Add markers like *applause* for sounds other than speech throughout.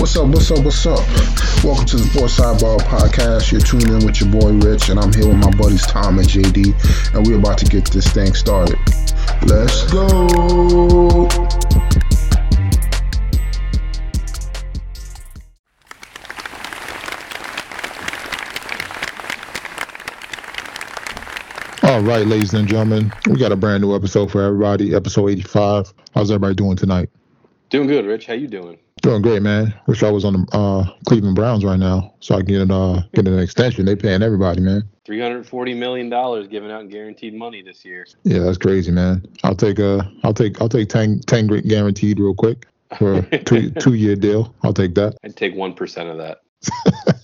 What's up? What's up? What's up? Welcome to the Sports Sidebar Podcast. You're tuning in with your boy Rich, and I'm here with my buddies Tom and JD, and we're about to get this thing started. Let's go. All right, ladies and gentlemen, we got a brand new episode for everybody. Episode 85. How's everybody doing tonight? Doing good, Rich. How you doing? Doing great, man. Wish I was on the uh, Cleveland Browns right now, so I can get an uh, get an extension. They paying everybody, man. Three hundred forty million dollars given out in guaranteed money this year. Yeah, that's crazy, man. I'll take a, I'll take, I'll take 10, 10 guaranteed real quick for a two *laughs* two year deal. I'll take that. I'd take one percent of that. *laughs*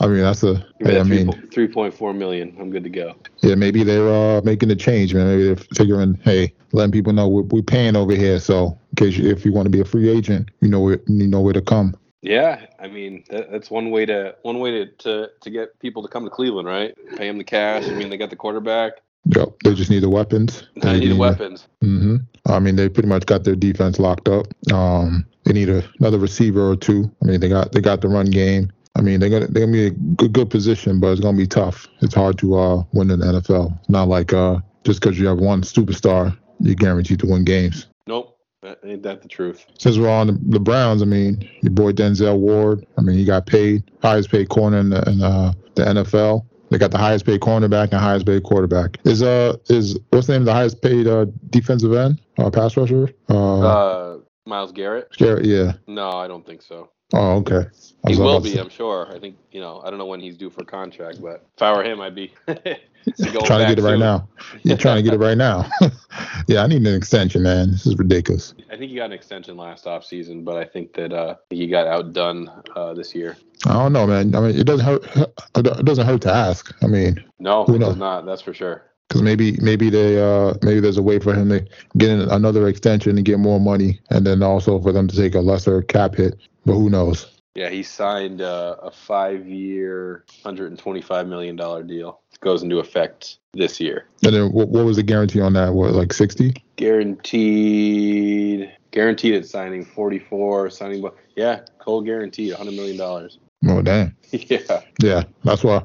I mean, that's a. Hey, I mean, three point four million. I'm good to go. yeah, maybe they're uh, making a change, man. Maybe they're figuring, hey, letting people know we're, we're paying over here. So, in case you, if you want to be a free agent, you know where you know where to come. Yeah, I mean that, that's one way to one way to, to to get people to come to Cleveland, right? Pay them the cash. I mean, they got the quarterback. Yep, they just need the weapons. Now they need the weapons. hmm I mean, they pretty much got their defense locked up. Um, they need a, another receiver or two. I mean, they got they got the run game. I mean, they're gonna they're gonna be a good, good position, but it's gonna be tough. It's hard to uh, win in the NFL. It's not like uh, just because you have one superstar, you're guaranteed to win games. Nope, that, ain't that the truth? Since we're on the, the Browns, I mean, your boy Denzel Ward. I mean, he got paid highest paid corner in the, in, uh, the NFL. They got the highest paid cornerback and highest paid quarterback. Is uh is what's the name of the highest paid uh, defensive end, uh, pass rusher? Uh, Uh, Myles Garrett? Garrett, yeah. No, I don't think so. Oh, okay. He will about to be, I'm sure. I think you know. I don't know when he's due for contract, but if I were him, I'd be *laughs* trying to get it right soon. now. You're trying to get it right now. *laughs* yeah, I need an extension, man. This is ridiculous. I think he got an extension last offseason, but I think that uh, he got outdone uh, this year. I don't know, man. I mean, it doesn't hurt. It doesn't hurt to ask. I mean, No, it knows? does not. That's for sure. because maybe maybe they uh maybe there's a way for him to get another extension and get more money, and then also for them to take a lesser cap hit. But who knows? Yeah, he signed uh, a five-year, hundred and twenty-five million dollar deal. It goes into effect this year. And then what, what was the guarantee on that? What like sixty? Guaranteed, guaranteed at signing forty-four. Signing, yeah, Cole guaranteed hundred million dollars. Oh damn. *laughs* yeah, Yeah, that's why.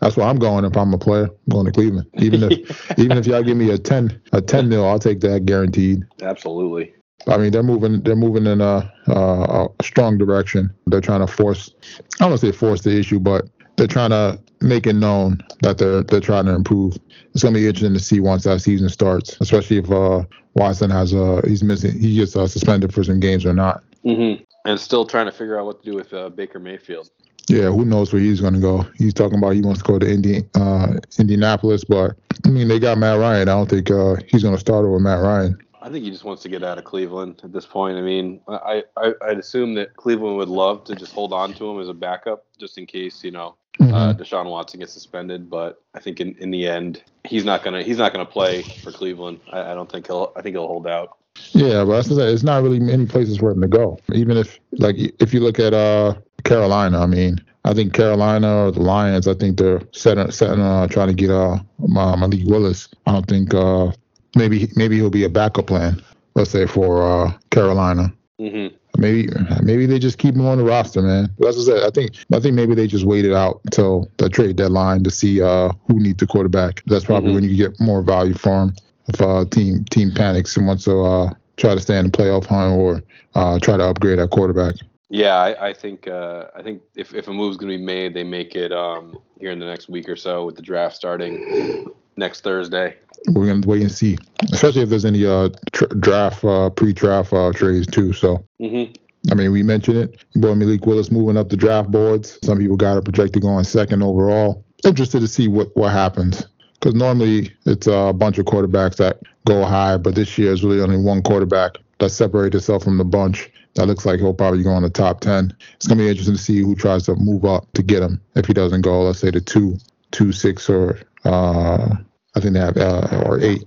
That's where I'm going if I'm a player. I'm going to Cleveland. Even if *laughs* even if y'all give me a ten a ten mil, I'll take that guaranteed. absolutely. I mean, they're moving. They're moving in a, a, a strong direction. They're trying to force. I don't want to say force the issue, but they're trying to make it known that they're they're trying to improve. It's gonna be interesting to see once that season starts, especially if uh, Watson has uh he's missing he gets uh, suspended for some games or not. hmm And still trying to figure out what to do with uh, Baker Mayfield. Yeah, who knows where he's gonna go? He's talking about he wants to go to Indi- uh, Indianapolis, but I mean they got Matt Ryan. I don't think uh, he's gonna start over Matt Ryan. I think he just wants to get out of Cleveland at this point. I mean, I, I I'd assume that Cleveland would love to just hold on to him as a backup, just in case you know uh, Mhm. Deshaun Watson gets suspended. But I think in, in the end, he's not gonna he's not gonna play for Cleveland. I, I don't think he'll I think he'll hold out. Yeah, but that's it's not really many places for him to go. Even if like if you look at uh Carolina, I mean, I think Carolina or the Lions, I think they're setting setting uh trying to get uh Ma- Malik Willis. I don't think uh maybe maybe he'll be a backup plan. Let's say for uh Carolina. hmm Maybe maybe they just keep him on the roster, man. But As I said, I think I think maybe they just waited out until the trade deadline to see uh who needs the quarterback. That's probably Mhm. when you get more value for him. If uh team team panics and wants to uh try to stay in the playoff hunt or uh try to upgrade at quarterback. Yeah, I, I think uh, I think if, if a move's gonna be made, they make it um, here in the next week or so with the draft starting next Thursday. We're gonna wait and see, especially if there's any uh tr- draft uh pre-draft uh trades too. So. hmm I mean, we mentioned it. Boy, Malik Willis moving up the draft boards. Some people got it projected going second overall. Interested to see what, what happens. Because normally it's a bunch of quarterbacks that go high, but this year is really only one quarterback that separated itself from the bunch. That looks like he'll probably go in the top 10. It's going to be interesting to see who tries to move up to get him. If he doesn't go, let's say the two, two, six, or uh, I think they have, uh, or eight.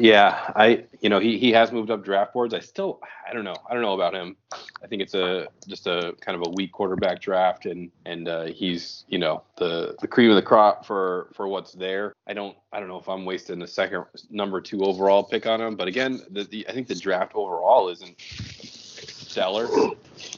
Yeah, I you know he, he has moved up draft boards. I still I don't know I don't know about him. I think it's a just a kind of a weak quarterback draft, and and uh, he's you know the the cream of the crop for for what's there. I don't I don't know if I'm wasting the second number two overall pick on him, but again, the, the I think the draft overall isn't stellar.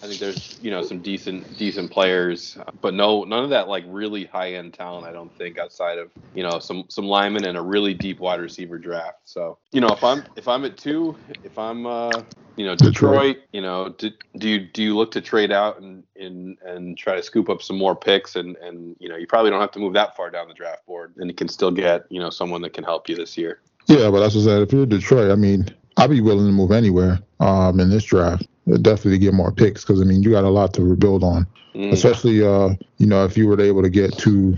I think there's you know some decent decent players, but no none of that like really high end talent. I don't think outside of you know some some linemen and a really deep wide receiver draft. So you know if I'm if I'm at two, if I'm uh, you know Detroit, Detroit, you know do, do you do you look to trade out and, and and try to scoop up some more picks and and you know you probably don't have to move that far down the draft board and you can still get you know someone that can help you this year. Yeah, but that's what I said. If you're Detroit, I mean, I'd be willing to move anywhere um, in this draft definitely get more picks because I mean you got a lot to rebuild on, mm. especially uh you know if you were able to get to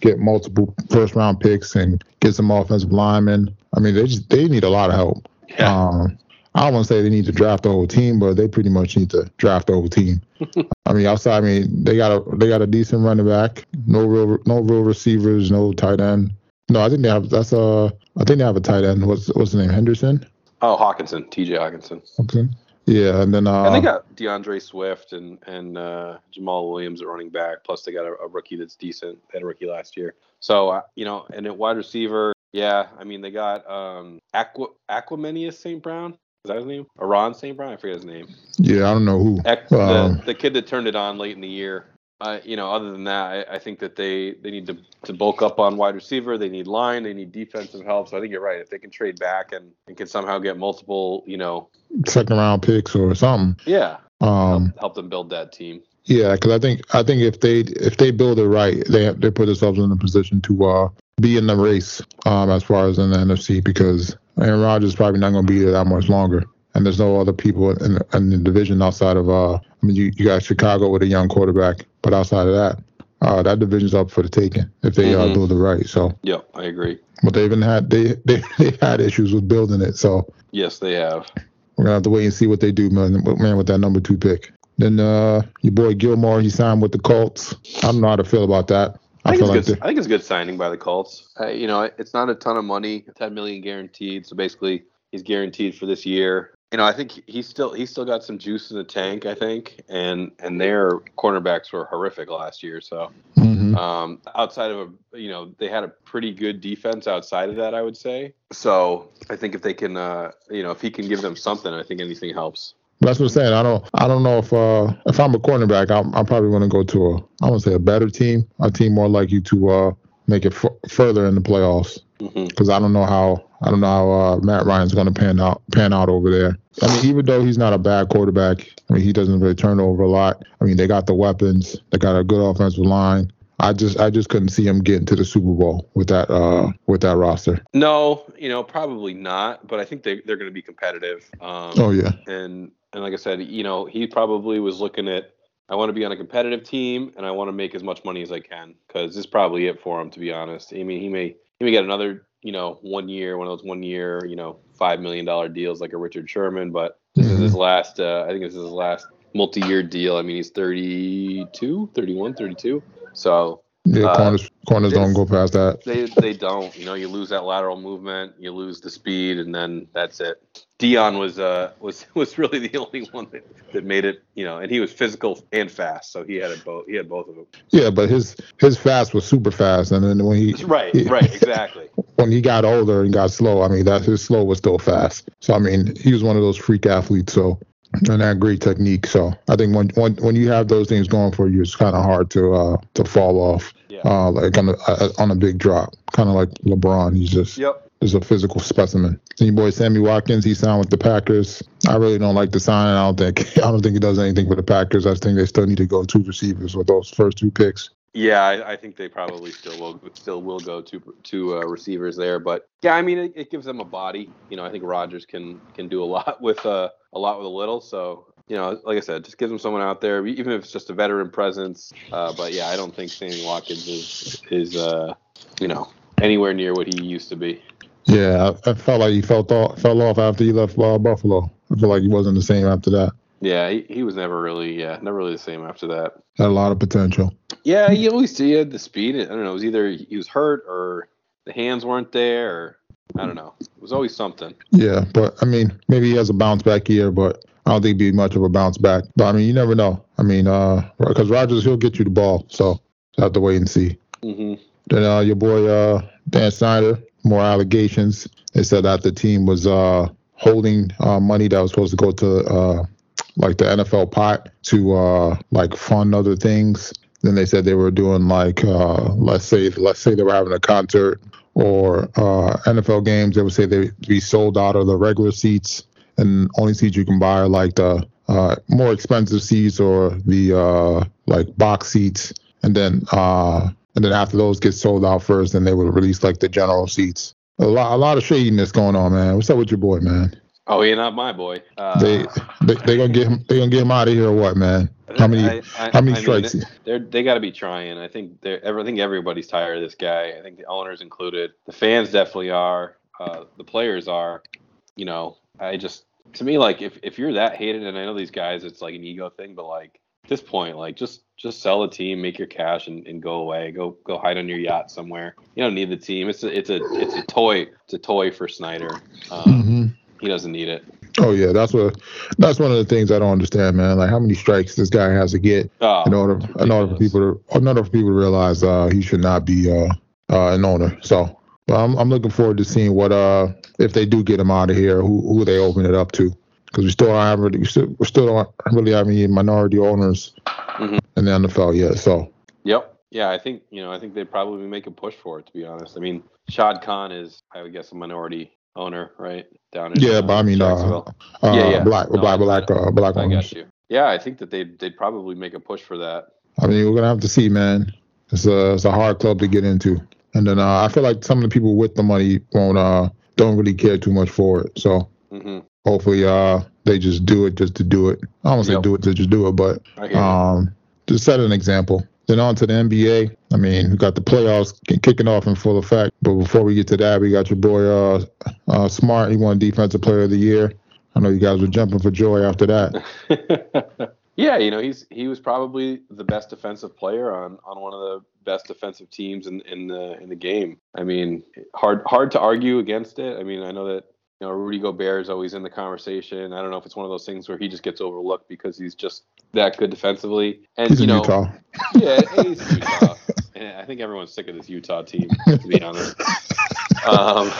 get multiple first round picks and get some offensive linemen. I mean they just they need a lot of help. Yeah. Um, I don't want to say they need to draft the whole team, but they pretty much need to draft the whole team. *laughs* I mean, outside, I mean, they got a they got a decent running back, no real no real receivers, no tight end. No, I think they have that's a I think they have a tight end. What's what's the name? Henderson. Oh, Hockenson, T.J. Hockenson. Okay. Yeah, and then uh, and they got D'Andre Swift and and uh, Jamaal Williams at running back. Plus, they got a, a, rookie that's decent. They had a rookie last year. So uh, you know, and at wide receiver, yeah, I mean they got um Aqua Aquamenius St. Brown. Is that his name? Aaron St. Brown? I forget his name. Yeah, I don't know who. the, um, the kid that turned it on late in the year. Uh, you know, other than that, I, I, think that they, they need to, to bulk up on wide receiver. They need line. They need defensive help. So I think you're right. If they can trade back and, and can somehow get multiple, you know, second round picks or something. Yeah. Um, help, help them build that team. Yeah, because I think I think if they if they build it right, they they put themselves in a position to uh, be in the race um, as far as in the NFC because Aaron Rodgers is probably not going to be there that much longer and there's no other people in, in the division outside of uh. I mean, you, you got Chicago with a young quarterback, but outside of that, uh, that division's up for the taking if they uh, mm-hmm. uh, do it right. So. Yeah, I agree. But they even had they they *laughs* they had issues with building it. So. Yes, they have. We're gonna have to wait and see what they do, man. Man, with that number two pick. Then uh, your boy Gilmore, he signed with the Colts. I don't know how to feel about that. I, I think, it's like good, I think it's a good signing by the Colts. Uh, you know, it's not a ton of money, 10 million guaranteed. So basically, he's guaranteed for this year you know, I think he's still he's still got some juice in the tank. I think, and and their cornerbacks were horrific last year. So, mm-hmm. um, outside of a, you know, they had a pretty good defense outside of that. I would say. So, I think if they can, uh, you know, if he can give them something, I think anything helps. That's what I'm saying. I don't. I don't know if uh, if I'm a cornerback, I'm, I'm probably going to go to a. I want to say a better team, a team more likely to uh, make it f- further in the playoffs. Because mm-hmm. I don't know how I don't know how uh, Matt Ryan's going to pan out pan out over there. I mean, even though he's not a bad quarterback, I mean he doesn't really turn over a lot. I mean they got the weapons, they got a good offensive line. I just I just couldn't see him getting to the Super Bowl with that uh with that roster. No, you know probably not, but I think they they're going to be competitive. Um, oh yeah. And and like I said, you know he probably was looking at I want to be on a competitive team and I want to make as much money as I can because this is probably it for him to be honest. I mean he may may get another you know, one year, one of those one year, you know, five million dollar deals like a Richard Sherman, but this mm-hmm. is his last. Uh, I think this is his last multi-year deal. I mean, he's 32, 31, 32. So yeah, uh, corners corners don't go past that. They they don't. You know, you lose that lateral movement, you lose the speed, and then that's it. Deion was uh was *laughs* was really the only one that, that made it. You know, and he was physical and fast, so he had it both. He had both of them. Yeah, but his his fast was super fast, and then when he right he, right exactly *laughs* when he got older and got slow, I mean that his slow was still fast. So I mean he was one of those freak athletes. So and that great technique. So I think when when when you have those things going for you, it's kind of hard to uh to fall off. Yeah. Uh, like on a uh, on a big drop, kind of like LeBron. He's just yep. Is a physical specimen. And your boy Sammy Watkins, he signed with the Packers. I really don't like the signing. I don't think *laughs* I don't think he does anything for the Packers. I think they still need to go two receivers with those first two picks. Yeah, I, I, think they probably still will still will go to to uh, receivers there, but yeah, I mean it, it, gives them a body. You know, I think Rodgers can can do a lot *laughs* with uh, a lot with a little. So you know, like I said, just gives them someone out there, even if it's just a veteran presence. Uh, but yeah, I don't think Sammy Watkins is is uh, you know anywhere near what he used to be. Yeah, I, I felt like he felt off, fell off after he left uh, Buffalo. I feel like he wasn't the same after that. Yeah, he, he was never really, yeah, never really the same after that. Had a lot of potential. Yeah, he always he had the speed. I don't know. It was either he was hurt or the hands weren't there, or I don't know. It was always something. Yeah, but I mean, maybe he has a bounce back year, but I don't think it'd be much of a bounce back. But I mean, you never know. I mean, uh, because Rodgers he'll get you the ball, so have to wait and see. Mm-hmm. Then uh, your boy uh, Dan Snyder, more allegations. They said that the team was uh holding uh, money that was supposed to go to uh like the NFL pot to uh, like fund other things. Then they said they were doing like uh, let's say let's say they were having a concert or uh, NFL games. They would say they'd be sold out of the regular seats and only seats you can buy are like the uh, more expensive seats or the uh, like box seats. And then uh, and then after those get sold out first, then they would release like the general seats. A lot, a lot of shadiness going on, man. What's up with your boy, man? Oh, you're not my boy. Uh, they, they they gonna get him. They gonna get him out of here or what, man? How many I, I, how many I strikes? Mean, they're they got to be trying. I think they're. I think everybody's tired of this guy. I think the owners included. The fans definitely are. Uh, the players are. You know, I just to me like if if you're that hated, and I know these guys, it's like an ego thing, but like this point, like just just sell the team, make your cash, and, and go away. Go go hide on your yacht somewhere. You don't need the team. It's a it's a it's a toy. It's a toy for Snyder. Um, mm-hmm he doesn't need it. Oh yeah, that's what that's one of the things I don't understand, man. Like how many strikes this guy has to get oh, in order in order for people to in order for people to realize uh, he should not be uh, uh, an owner. So I'm I'm looking forward to seeing what uh if they do get him out of here, who who they open it up to, because we still don't really we still, we still don't really have any minority owners mm-hmm. in the NFL yet. So yep. Yeah, I think you know I think they probably make a push for it. To be honest, I mean Shad Khan is I would guess a minority owner, right? Down in yeah, uh, but I mean, uh, uh, yeah, yeah, black, no, black, black, uh, black I owners. you. Yeah, I think that they they'd probably make a push for that. I mean, we're gonna have to see, man. It's a it's a hard club to get into, and then uh, I feel like some of the people with the money won't uh don't really care too much for it. So mm-hmm. Hopefully, uh, they just do it just to do it. I don't want to yep. say do it to just do it, but um, just set an example. Then on to the NBA. I mean, we got the playoffs kicking off in full effect. But before we get to that, we got your boy uh, uh, Smart. He won Defensive Player of the Year. I know you guys were jumping for joy after that. *laughs* yeah, you know, he's he was probably the best defensive player on on one of the best defensive teams in, in the in the game. I mean, hard hard to argue against it. I mean, I know that you know, Rudy Gobert is always in the conversation. I don't know if it's one of those things where he just gets overlooked because he's just that good defensively. And he's you know, Utah. *laughs* Yeah, he's Utah. and I think everyone's sick of this Utah team, to be honest. Um,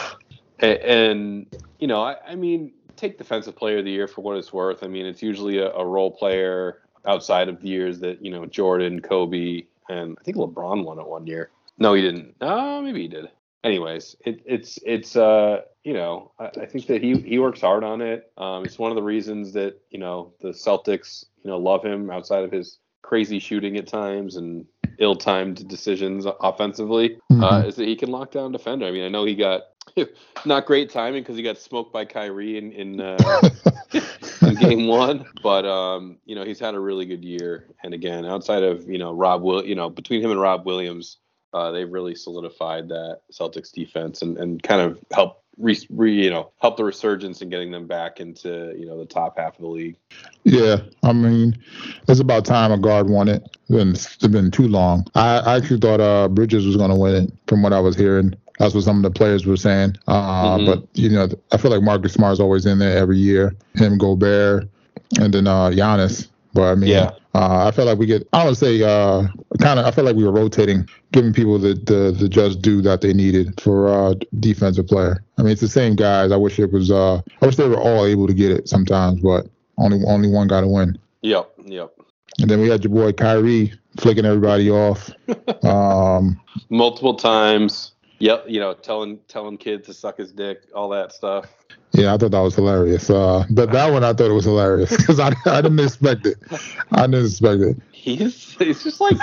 and, and, you know, I, I, mean, take defensive player of the year for what it's worth. I mean, it's usually a, a role player outside of the years that you know Jordan, Kobe, and I think LeBron won it one year. No, he didn't. Uh, maybe he did anyways, it, it's it's uh you know I, I, think that he he works hard on it. Um, it's one of the reasons that you know the Celtics you know love him outside of his crazy shooting at times and ill-timed decisions offensively mm-hmm. uh, is that he can lock down defender. I mean, I know he got *laughs* not great timing because he got smoked by Kyrie in in, uh, *laughs* in game one, but um, you know he's had a really good year. And again, outside of you know Rob Will, you know between him and Rob Williams, uh, they've really solidified that Celtics defense and, and kind of help re, re, you know help the resurgence and getting them back into you know the top half of the league. Yeah, I mean it's about time a guard won it. It's been, it's been too long. I, I actually thought uh, Bridges was going to win it from what I was hearing. That's what some of the players were saying. Uh, mm-hmm. But you know, I feel like Marcus Smart's always in there every year. Him, Gobert, and then uh, Giannis. But I mean, yeah. Uh, I felt like we get. I don't say uh, kind of. I felt like we were rotating, giving people the the, the just due that they needed for uh, defensive player. I mean, it's the same guys. I wish it was. Uh, I wish they were all able to get it sometimes, but only only one got to win. Yep. Yep. And then we had your boy Kyrie flicking everybody off. *laughs* um, Multiple times. Yep. You know, telling telling kids to suck his dick, all that stuff. Yeah, I thought that was hilarious. Uh, but that one I thought it was hilarious because I, I didn't expect it. I didn't expect it. He's he's just like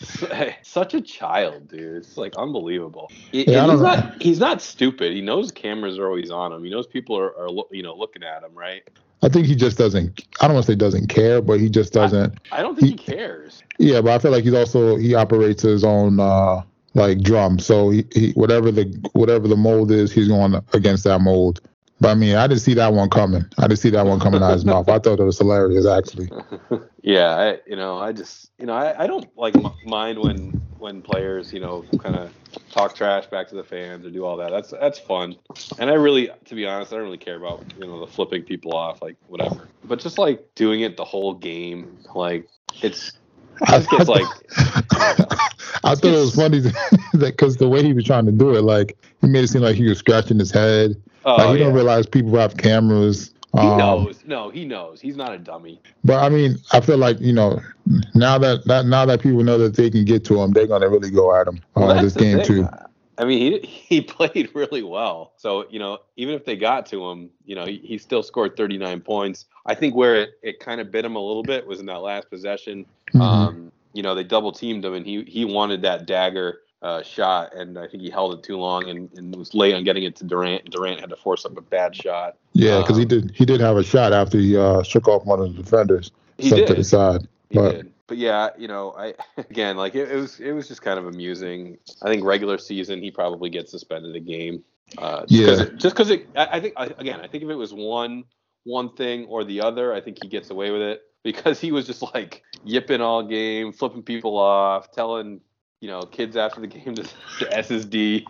*laughs* such a child, dude. It's like unbelievable. Yeah, he's not he's not stupid. He knows cameras are always on him. He knows people are, are you know looking at him, right? I think he just doesn't. I don't want to say doesn't care, but he just doesn't. I, I don't think he, he, cares. Yeah, but I feel like he's also he operates his own uh like drum. So he, he whatever the whatever the mold is, he's going against that mold. But I mean, I didn't see that one coming. I didn't see that one coming out of his *laughs* mouth. I thought it was hilarious, actually. *laughs* yeah, I, you know, I just, you know, I, I don't like m- mind when when players, you know, kind of talk trash back to the fans or do all that. That's that's fun. And I really, to be honest, I don't really care about you know the flipping people off, like whatever. But just like doing it the whole game, like it's it just gets like. *laughs* I thought it was funny that because the way he was trying to do it, like he made it seem like he was scratching his head. Oh, like he yeah. don't realize people have cameras He um, knows. No, he knows. He's not a dummy. But I mean, I feel like you know, now that, that now that people know that they can get to him, they're gonna really go at him uh, well, this game thing. too. I mean, he he *laughs* played really well. So you know, even if they got to him, you know, he, he still scored 39 points. I think where it, it kind of bit him a little bit was in that last possession. Mm-hmm. Um, you know, they double teamed him, and he he wanted that dagger uh, shot, and I think he held it too long and, and was late on getting it to Durant. Durant had to force up a bad shot. Yeah, because um, he did he did have a shot after he uh, shook off one of the defenders, he did. to the side. He but, did. But yeah, you know, I *laughs* again like it, it, was it was just kind of amusing. I think regular season he probably gets suspended a game. Uh, just yeah. Cause it, just because it, I, I think I, again, I think if it was one one thing or the other, I think he gets away with it because he was just like yipping all game, flipping people off, telling you know, kids after the game to, to SSD.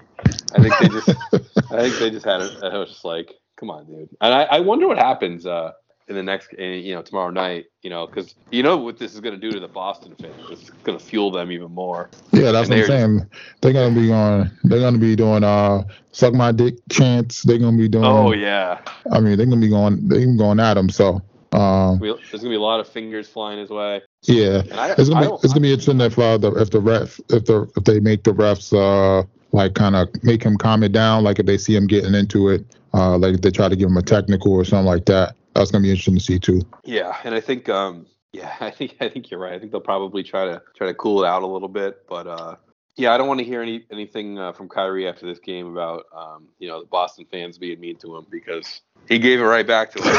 I think they just, *laughs* I think they just had it. I was just like, come on, dude. And I, I wonder what happens uh, in the next, you know, tomorrow night. You know, because you know what this is going to do to the Boston fans. It's going to fuel them even more. Yeah, that's what I'm saying. Just, they're going to be on. They're going to be doing uh, suck my dick chants. They're going to be doing. Oh yeah. I mean, they're going to be going. They're going at them. So. Um, there's gonna be a lot of fingers flying his way. Yeah, I, it's gonna be it's gonna be interesting if uh, the if the ref if the if they make the refs uh like kind of make him calm it down, like if they see him getting into it, uh like if they try to give him a technical or something like that. That's gonna be interesting to see too. Yeah, and I think um yeah *laughs* I think I think you're right. I think they'll probably try to try to cool it out a little bit, but uh yeah, I don't want to hear any anything uh, from Kyrie after this game about um, you know the Boston fans being mean to him because he gave it right back to him. *laughs*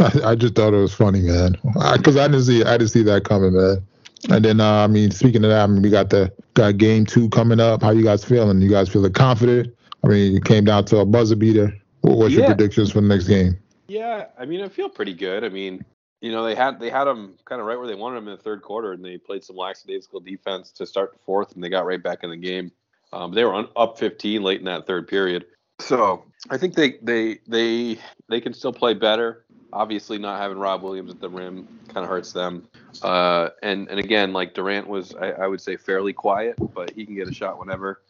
I, I, just thought it was funny, man, because I, I, didn't see I didn't see that coming, man. And then uh, I mean, speaking of that, I mean, we got the got game two coming up. How you guys feeling? You guys feeling confident? I mean, it came down to a buzzer beater. What, what's yeah. your predictions for the next game? Yeah, I mean, I feel pretty good. I mean, you know, they had they had them kind of right where they wanted them in the third quarter, and they played some lackadaisical defense to start the fourth, and they got right back in the game. Um, they were on, up 15 late in that third period, so I think they they they they can still play better obviously not having Rob Williams at the rim kind of hurts them. Uh, and and again, like Durant was, I, I, would say fairly quiet, but he can get a shot whenever.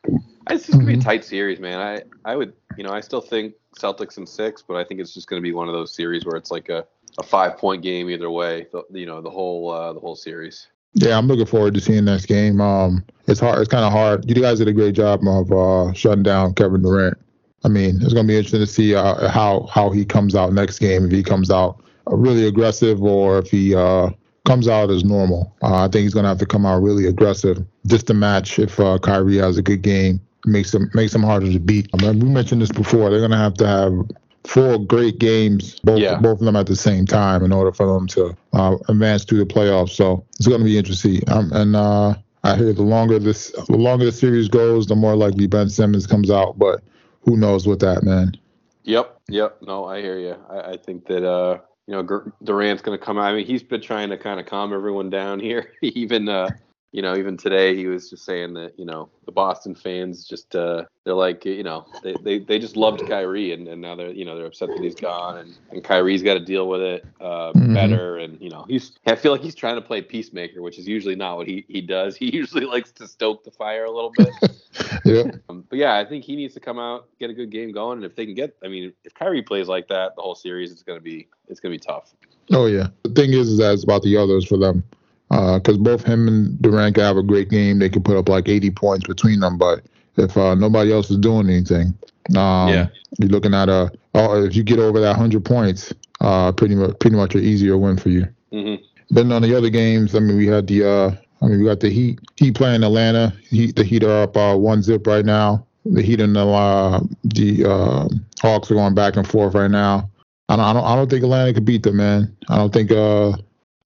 It's just gonna be a tight series, man. I I would, you know, I still think Celtics in six, but I think it's just gonna be one of those series where it's like a, a five point game either way. The, you know, the whole uh, the whole series. Yeah, I'm looking forward to seeing this game. Um, it's hard. It's kind of hard. You guys did a great job of uh, shutting down Kevin Durant. I mean, it's going to be interesting to see uh, how how he comes out next game. If he comes out really aggressive or if he uh, comes out as normal. Uh, I think he's going to have to come out really aggressive just to match if uh, Kyrie has a good game. Makes him makes him harder to beat. I mean, we mentioned this before. They're going to have to have four great games, both yeah. both of them at the same time, in order for them to uh, advance to the playoffs. So it's going to be interesting. Um, and uh, I hear the longer this the longer the series goes, the more likely Ben Simmons comes out. But who knows with that, man? Yep, yep. No, I hear you. I, I think that uh, you know Durant's going to come out. I mean, he's been trying to kind of calm everyone down here. *laughs* Even uh, you know, even today he was just saying that you know the Boston fans just uh, they're like you know they, they, they just loved Kyrie and, and now they're you know they're upset that he's gone and, and Kyrie's got to deal with it uh, mm-hmm. better and you know he's I feel like he's trying to play peacemaker which is usually not what he, he does. *laughs* He usually likes to stoke the fire a little bit. *laughs* Yeah. Um, but yeah I think he needs to come out get a good game going and if they can get I mean if Kyrie plays like that the whole series it's gonna be it's gonna be tough. Oh yeah. The thing is, is that it's about the others for them because uh, both him and Durant have a great game. They can put up like 80 points between them. But if uh, nobody else is doing anything, um, yeah. you're looking at a oh, if you get over that 100 points, uh, pretty much pretty much an easier win for you. Mm-hmm. Then on the other games, I mean, we had the uh, I mean, we got the Heat. Heat playing Atlanta. Heat, the Heat are up uh, one zip right now. The Heat and the uh, the uh, Hawks are going back and forth right now. I don't, I don't I don't think Atlanta could beat them, man. I don't think uh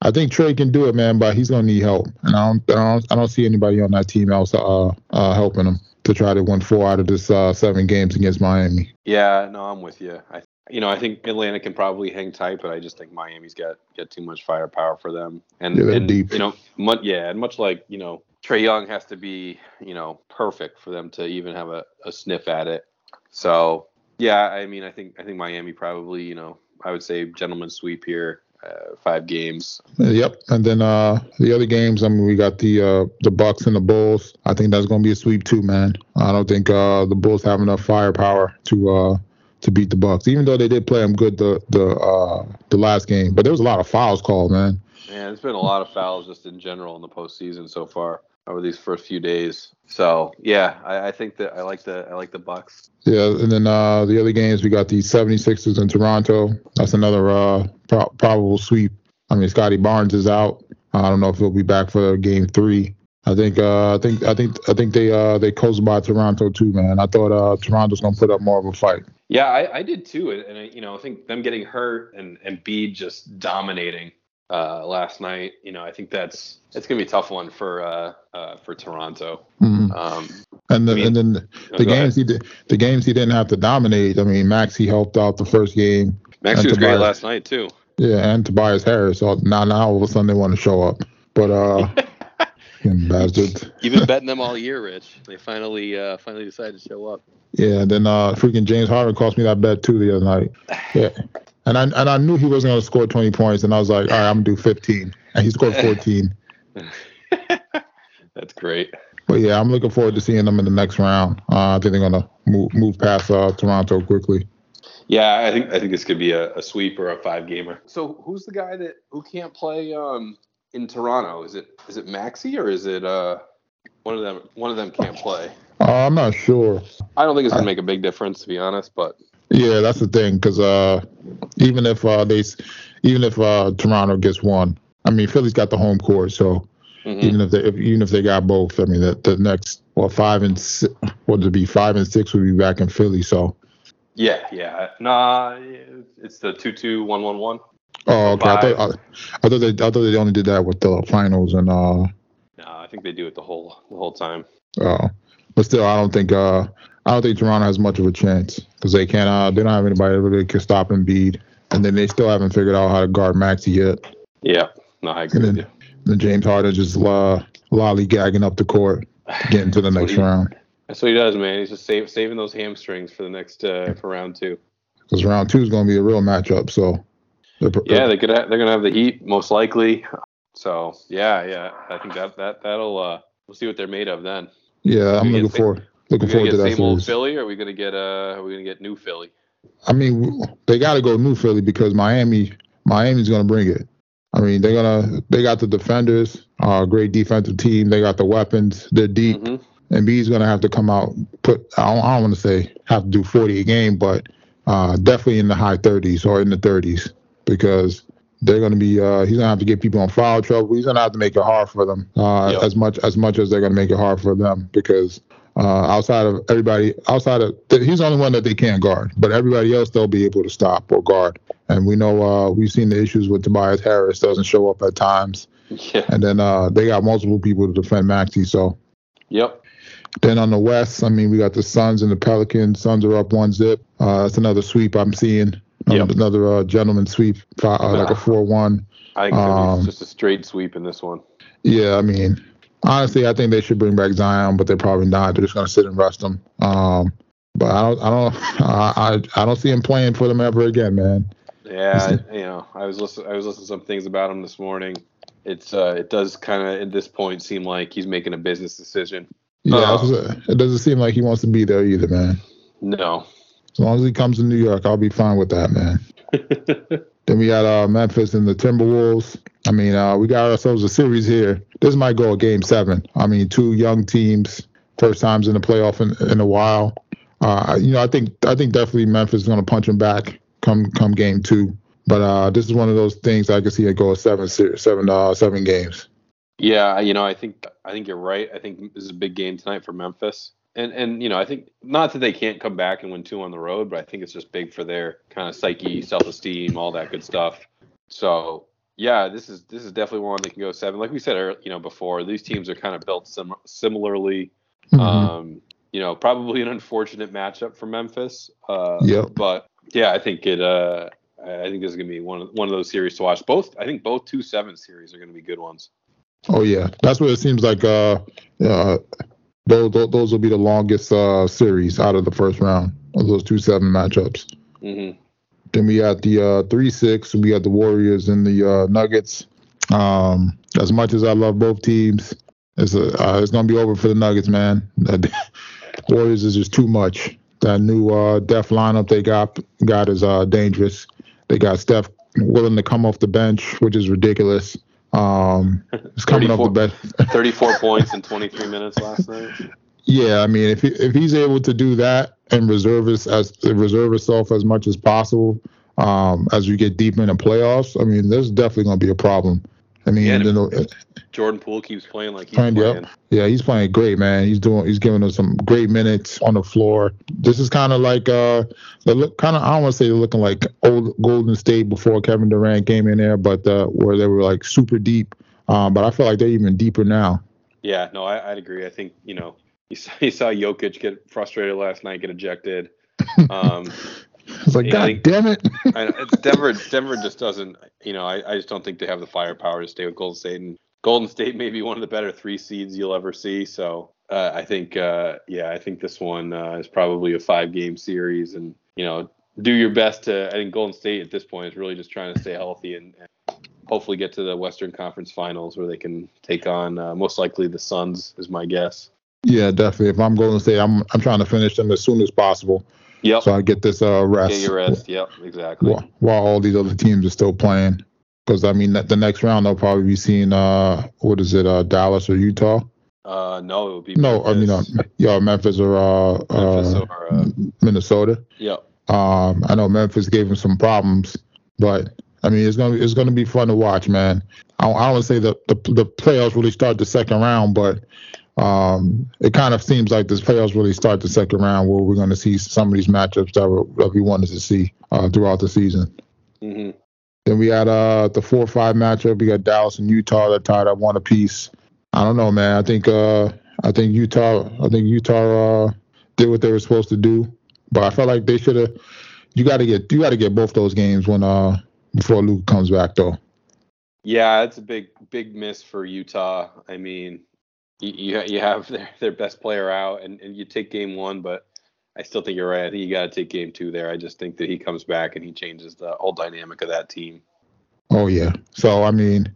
I think Trae can do it, man, but he's gonna need help, and I don't, I don't, I don't see anybody on that team else uh, uh, helping him to try to win four out of this uh, seven games against Miami. Yeah, no, I'm with you. I, you know, I think Atlanta can probably hang tight, but I just think Miami's got got too much firepower for them, and, yeah, and deep. you know, much, yeah, and much like you know, Trae Young has to be, you know, perfect for them to even have a, a sniff at it. So yeah, I mean, I think I think Miami probably, you know, I would say gentleman sweep here uh, five games. Yep, and then uh, the other games. I mean, we got the uh, the Bucks and the Bulls. I think that's going to be a sweep too, man. I don't think uh, the Bulls have enough firepower to uh, to beat the Bucks. Even though they did play them good the the uh, the last game, but there was a lot of fouls called, man. Yeah, there's been a lot of fouls just in general in the postseason so far over these first few days. So yeah, I, I think that I like the I like the Bucks. Yeah, and then uh, the other games we got the 76ers in Toronto. That's another uh, pro- probable sweep. I mean, Scottie Barnes is out. I don't know if he'll be back for game three. I think uh, I think I think I think they uh, they coasted by Toronto too, man. I thought uh, Toronto's gonna put up more of a fight. Yeah, I, I did too, and, and you know I think them getting hurt and and Bede just dominating uh, last night. You know I think that's it's gonna be a tough one for uh, uh, for Toronto. Mhm. Um, And then I mean- and then no, the go ahead. games he did the games he didn't have to dominate. I mean, Maxey helped out the first game. Maxey and was great last night too. Yeah, and Tobias Harris. So now now all of a sudden they want to show up, but uh, *laughs* fucking bastards. You've been betting them all year, Rich. They finally uh, finally decided to show up. Yeah, and then uh, freaking James Harden cost me that bet too the other night. Yeah, and I and I knew he wasn't going to score 20 points, and I was like, all right, I'm gonna do 15, and he scored 14. *laughs* That's great. But yeah, I'm looking forward to seeing them in the next round. Uh, I think they're gonna move move past uh, Toronto quickly. Yeah, I think I think this could be a, a sweep or a five gamer. So who's the guy that who can't play um in Toronto? Is it is it Maxey or is it uh one of them one of them can't play? Uh, I'm not sure. I don't think it's gonna make a big difference to be honest, but Yeah, that's the thing, because uh, even if uh, they, even if uh, Toronto gets one, I mean Philly's got the home court, so mhm. even if they if, even if they got both, I mean the, the next well five and six, what would it be five and six would be back in Philly. So yeah, yeah, nah, it's the two two one one one. oh okay, I thought I, I thought they I thought they only did that with the finals and uh No, I think they do it the whole the whole time. uh, but still I don't think uh I don't think Toronto has much of a chance because they can't uh they don't have anybody that really can stop Embiid, and then they still haven't figured out how to guard Maxey yet. Yeah, no, I agree And then, then James Harden just uh, lollygagging up the court, getting to the next he- round. That's what he does, man. He's just save, saving those hamstrings for the next uh, for round two. Because round two is going to be a real matchup. So, they're, Yeah, they could. Ha- they're gonna have the heat most likely. So yeah, yeah. I think that that that'll. uh We'll see what they're made of then. yeah, I'm looking forward Are looking we gonna forward to get that same old series. Philly, or are we gonna get uh? Are we gonna get new Philly? I mean, they got to go new Philly because Miami, Miami's going to bring it. I mean, they're gonna they got the defenders, uh, great defensive team. They got the weapons. They're deep. hmm and B's going to have to come out. Put I don't, I don't want to say have to do 40 a game, but uh, definitely in the high 30s or in the 30s because they're going to be. Uh, he's going to have to get people in foul trouble. He's going to have to make it hard for them uh, Yep. as much as much as they're going to make it hard for them because. Uh, outside of everybody, outside of he's the only one that they can't guard, but everybody else they'll be able to stop or guard. And we know uh, we've seen the issues with Tobias Harris doesn't show up at times, Yeah. and then uh, they got multiple people to defend Maxey. So Yep. then on the West, I mean, we got the Suns and the Pelicans. Suns are up one zip. Uh, that's another sweep I'm seeing. Yep. Another uh, gentleman sweep, uh, like a four-one. I think Um, just a straight sweep in this one. Yeah, I mean, honestly, I think they should bring back Zion, but they're probably not. They're just gonna sit and rest him. Um, but I don't, I don't, *laughs* I, I, I don't see him playing for them ever again, man. Yeah, you know, I was listening. I was listening to some things about him this morning. It's uh, it does kind of at this point seem like he's making a business decision. Yeah, Uh, it doesn't seem like he wants to be there either, man. No. As long as he comes to New York, I'll be fine with that, man. *laughs* Then we got uh, Memphis and the Timberwolves. I mean, uh, we got ourselves a series here. This might go a game seven. I mean, two young teams, first times in the playoff in, in a while. Uh, you know, I think I think definitely Memphis is going to punch them back come come game two. But uh, this is one of those things I can see it go a seven series, seven uh, seven games. Yeah, you know, I think I think you're right. I think this is a big game tonight for Memphis. And and you know, I think not that they can't come back and win two on the road, but I think it's just big for their kind of psyche, self-esteem, all that good stuff. So, yeah, this is this is definitely one that can go seven. Like we said, ear- you know, before these teams are kind of built sim- similarly. Mhm. Um, you know, probably an unfortunate matchup for Memphis. Uh, Yep. But yeah, I think it. Uh, I I think this is gonna be one of one of those series to watch. Both, I think both two seven series are gonna be good ones. Oh yeah, that's what it seems like. Uh, uh, those those, will be the longest uh, series out of the first round of those two seven matchups. hmm Then we got the uh, three six. We got the Warriors and the uh, Nuggets. Um, as much as I love both teams, it's a, uh, it's gonna be over for the Nuggets, man. *laughs* Warriors is just too much. that new uh, def lineup they got got is uh, dangerous. They got Steph willing to come off the bench, which is ridiculous. Um, *laughs* it's coming off the bench. *laughs* 34 points in 23 minutes last night. Yeah, I mean, if he, if he's able to do that and reserve his as reserve himself as much as possible, um, as we get deep into playoffs, I mean, there's definitely going to be a problem. I mean, yeah, you know, Jordan Poole keeps playing like he's playing. playing. Yep. Yeah, he's playing great, man. He's doing. He's giving us some great minutes on the floor. This is kind of like uh, the look kind of. I don't want to say they're looking like old Golden State before Kevin Durant came in there, but uh, where they were like super deep. Um, but I feel like they're even deeper now. Yeah, no, I, I'd agree. I think you know, you saw, *laughs* you saw Jokic get frustrated last night, get ejected. *laughs* Um, it's like, God think, damn it. *laughs* I know, it's Denver. Denver just doesn't. You know, I, I just don't think they have the firepower to stay with Golden State. And Golden State may be one of the better three seeds you'll ever see. So uh, I think, uh, yeah, I think this one uh, is probably a five game series, and you know, do your best to. I think Golden State at this point is really just trying to stay healthy and, and hopefully get to the Western Conference Finals where they can take on uh, most likely the Suns, is my guess. Yeah, definitely. If I'm Golden State, I'm I'm trying to finish them as soon as possible. Yep. So I get this uh, rest. Get your rest. Yep, exactly. While, while all these other teams are still playing because I mean the next round they'll probably be seeing uh what is it uh Dallas or Utah. Uh no, it would be no. Memphis. I mean, uh, yeah, Memphis or uh, Memphis uh, or, uh Minnesota. Yep. Um, I know Memphis gave him some problems, but I mean it's gonna it's gonna be fun to watch, man. I, I don't want to say the, the the playoffs really start the second round, but um, it kind of seems like this playoffs really start the second round where we're going to see some of these matchups that, that we wanted to see uh, throughout the season. Mm-hmm. Then we had uh the four or five matchup. We got Dallas and Utah that tied up one apiece. I don't know, man. I think uh I think Utah I think Utah uh did what they were supposed to do, but I felt like they should have. You got to get you got to get both those games when uh before Luke comes back though. Yeah, it's a big big miss for Utah. I mean, you you have their, their best player out, and, and you take game one, but I still think you're right. I think you got to take game two there. I just think that he comes back and he changes the whole dynamic of that team. Oh yeah. So I mean,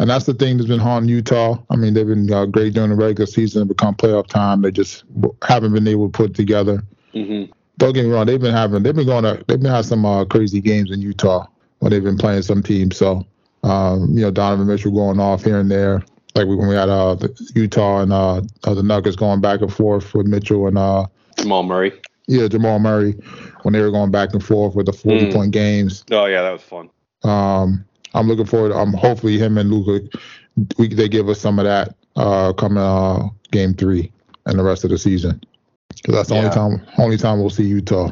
and that's the thing that's been haunting Utah. I mean, they've been uh, great during the regular season. but come playoff time, they just haven't been able to put together. Mm-hmm. Don't get me wrong. They've been having they've been going to they've been having some uh, crazy games in Utah when they've been playing some teams. So um, you know, Donovan Mitchell going off here and there. Like when we had uh, Utah and uh, the Nuggets going back and forth with Mitchell and uh, Jamal Murray. Yeah, Jamal Murray when they were going back and forth with the 40 mm. point games. Oh yeah, that was fun. Um, I'm looking forward. I'm um, hopefully him and Luka, we they give us some of that uh, coming uh, game three and the rest of the season. Because that's the yeah. only time only time we'll see Utah.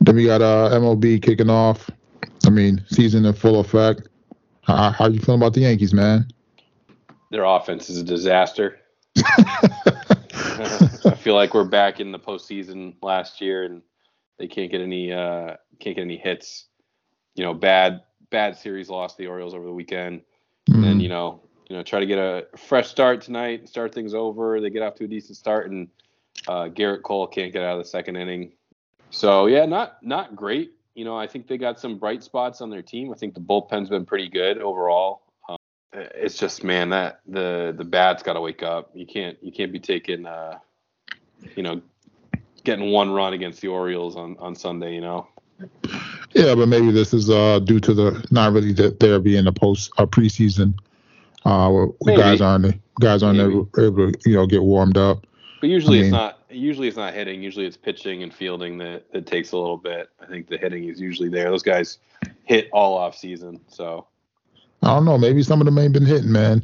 Then we got uh, MLB kicking off. I mean, season in full effect. How, how you feeling about the Yankees, man? Their offense is a disaster. *laughs* I feel like we're back in the postseason last year, and they can't get any uh, can't get any hits. You know, bad bad series lost the Orioles over the weekend, mm-hmm. and mm-hmm. you know you know try to get a fresh start tonight, start things over. They get off to a decent start, and uh, Gerrit Cole can't get out of the second inning. So yeah, not not great. You know, I think they got some bright spots on their team. I think the bullpen's been pretty good overall it's just man that the the bad's got to wake up. You can't you can't be taking uh, you know getting one run against the Orioles on on Sunday. You know. Yeah, but maybe this is uh, due to the not really there being a post a preseason. Uh, where guys aren't guys aren't able, able, to you know get warmed up. But usually I mean, it's not. Usually it's not hitting. Usually it's pitching and fielding that that takes a little bit. I think the hitting is usually there. Those guys hit all off season, so I don't know. Maybe some of them ain't been hitting, man.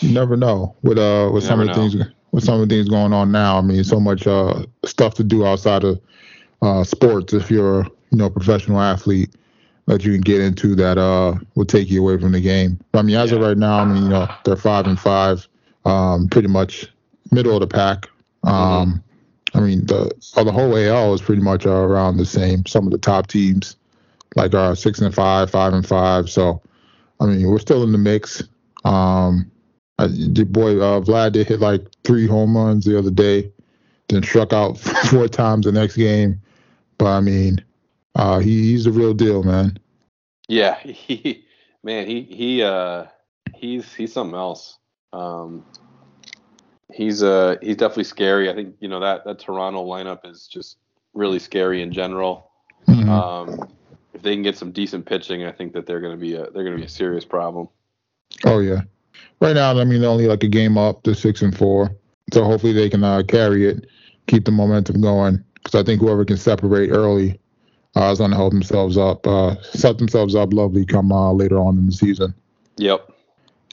You never know with uh with you some of the know. things with some of the things going on now. I mean, so much uh stuff to do outside of uh sports if you're you know a professional athlete that you can get into that uh will take you away from the game. But, I mean, as yeah. of right now, I mean, you know, they're five and five, um, pretty much middle of the pack. Um, mm-hmm. I mean, the uh, the whole AL is pretty much uh, around the same. Some of the top teams, like uh, six and five, five and five. So I mean, we're still in the mix. Um, I, the boy uh, Vlad did hit like three home runs the other day, then struck out *laughs* four times the next game. But I mean, uh, he, he's the real deal, man. Yeah, *laughs* he man, he he uh he's he's something else. Um, he's uh he's definitely scary. I think you know that that Toronto lineup is just really scary in general. Mhm. Um, if they can get some decent pitching, I think that they're going to be a they're going to be a serious problem. oh yeah. Right now, I mean, they're only like a game up. They're six and four, so hopefully they can uh, carry it, keep the momentum going. Because I think whoever can separate early uh, is going to help themselves up, uh, set themselves up lovely come uh, later on in the season. Yep.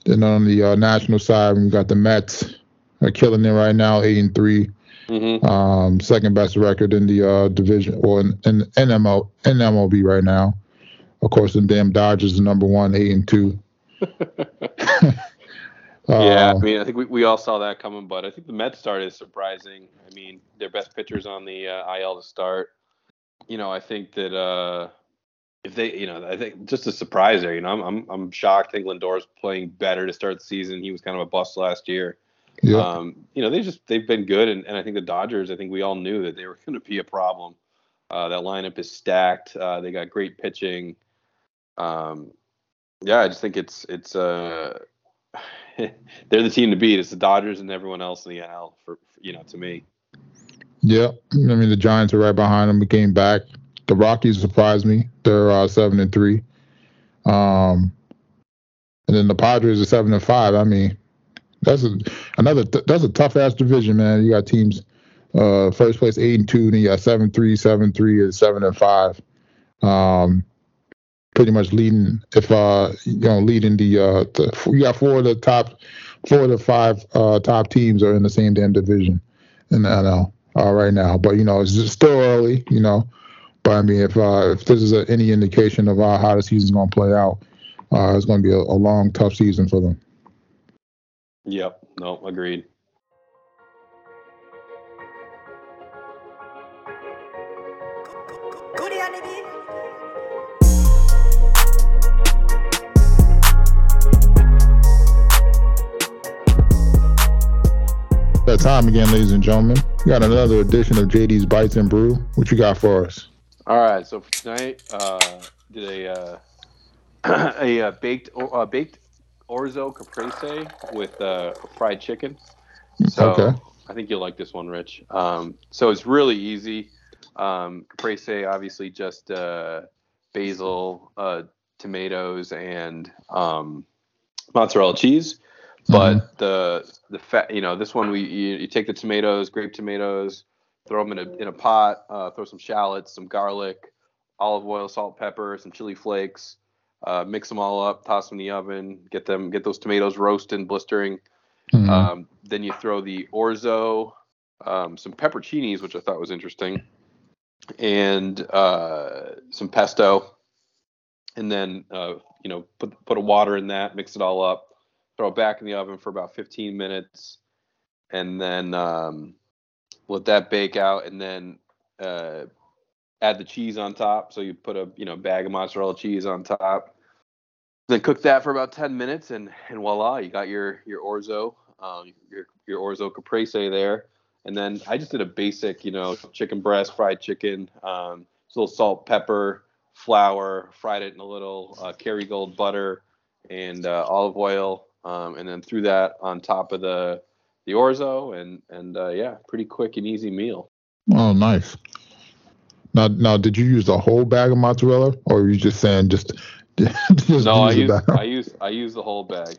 Then on the uh, national side, we've got the Mets are killing it right now, eight and three. Hmm um, second best record in the uh, division or in, in NMO NMLB right now. Of course, the damn Dodgers are number one, eight and two. *laughs* yeah, I Uh, mean, I think we, we all saw that coming, but I think the Mets start is surprising. I mean, their best pitchers on the uh, IL to start. You know, I think that uh, if they, you know, I think just a surprise there. You know, I'm I'm, I'm shocked. I think Lindor's playing better to start the season. He was kind of a bust last year. Yeah, Um, you know, they just they've been good, and, and I think the Dodgers. I think we all knew that they were going to be a problem. Uh, that lineup is stacked. Uh, they got great pitching. Um, yeah, I just think it's it's uh, *sighs* they're the team to beat. It's the Dodgers and everyone else in the NL. For, for you know, to me, yeah. I mean, the Giants are right behind them. We came back. The Rockies surprised me. They're uh, seven and three. Um, and then the Padres are seven and five. I mean, that's a, another. that's a tough ass division, man. You got teams. Uh, first place eight and two, then you got seven three, seven three, and seven and five. Um, pretty much leading. If uh, you know, leading the uh, the you got four of the top, four of the five uh top teams are in the same damn division in the NL uh, right now. But you know, it's still early. You know, but I mean, if uh, if this is a, any indication of uh, how the season's to play out, uh, it's going to be a, a long, tough season for them. Yep, no, agreed. Goody on the beat. That time again, ladies and gentlemen. We got another edition of JD's Bites and Brew. What you got for us? All right, so for tonight, uh, did a uh, *clears throat* a uh, baked uh, baked orzo caprese with uh, fried chicken. So Okay. I think you'll like this one, Rich. Um, so it's really easy. Um, caprese, obviously, just uh, basil, uh, tomatoes, and um, mozzarella cheese. But the the fat, you know, this one we you, you take the tomatoes, grape tomatoes, throw them in a in a pot, uh, throw some shallots, some garlic, olive oil, salt, pepper, some chili flakes. Uh, mix them all up, toss them in the oven, get them get those tomatoes roasting, blistering. Mhm. Um, then you throw the orzo, um, some pepperoncinis, which I thought was interesting, and uh, some pesto, and then uh, you know put put a water in that, mix it all up, throw it back in the oven for about 15 minutes, and then um, let that bake out, and then uh, add the cheese on top. So you put a you know bag of mozzarella cheese on top. Then cook that for about 10 minutes, and and voila, you got your your orzo, um, your your orzo caprese there. And then I just did a basic, you know, chicken breast, fried chicken, um, a little salt, pepper, flour, fried it in a little uh, Kerrygold butter and uh, olive oil, um, and then threw that on top of the the orzo, and and uh, yeah, pretty quick and easy meal. Oh, nice. Now, now, did you use the whole bag of mozzarella, or are you just saying just *laughs* just No, I use? I use I use the whole bag.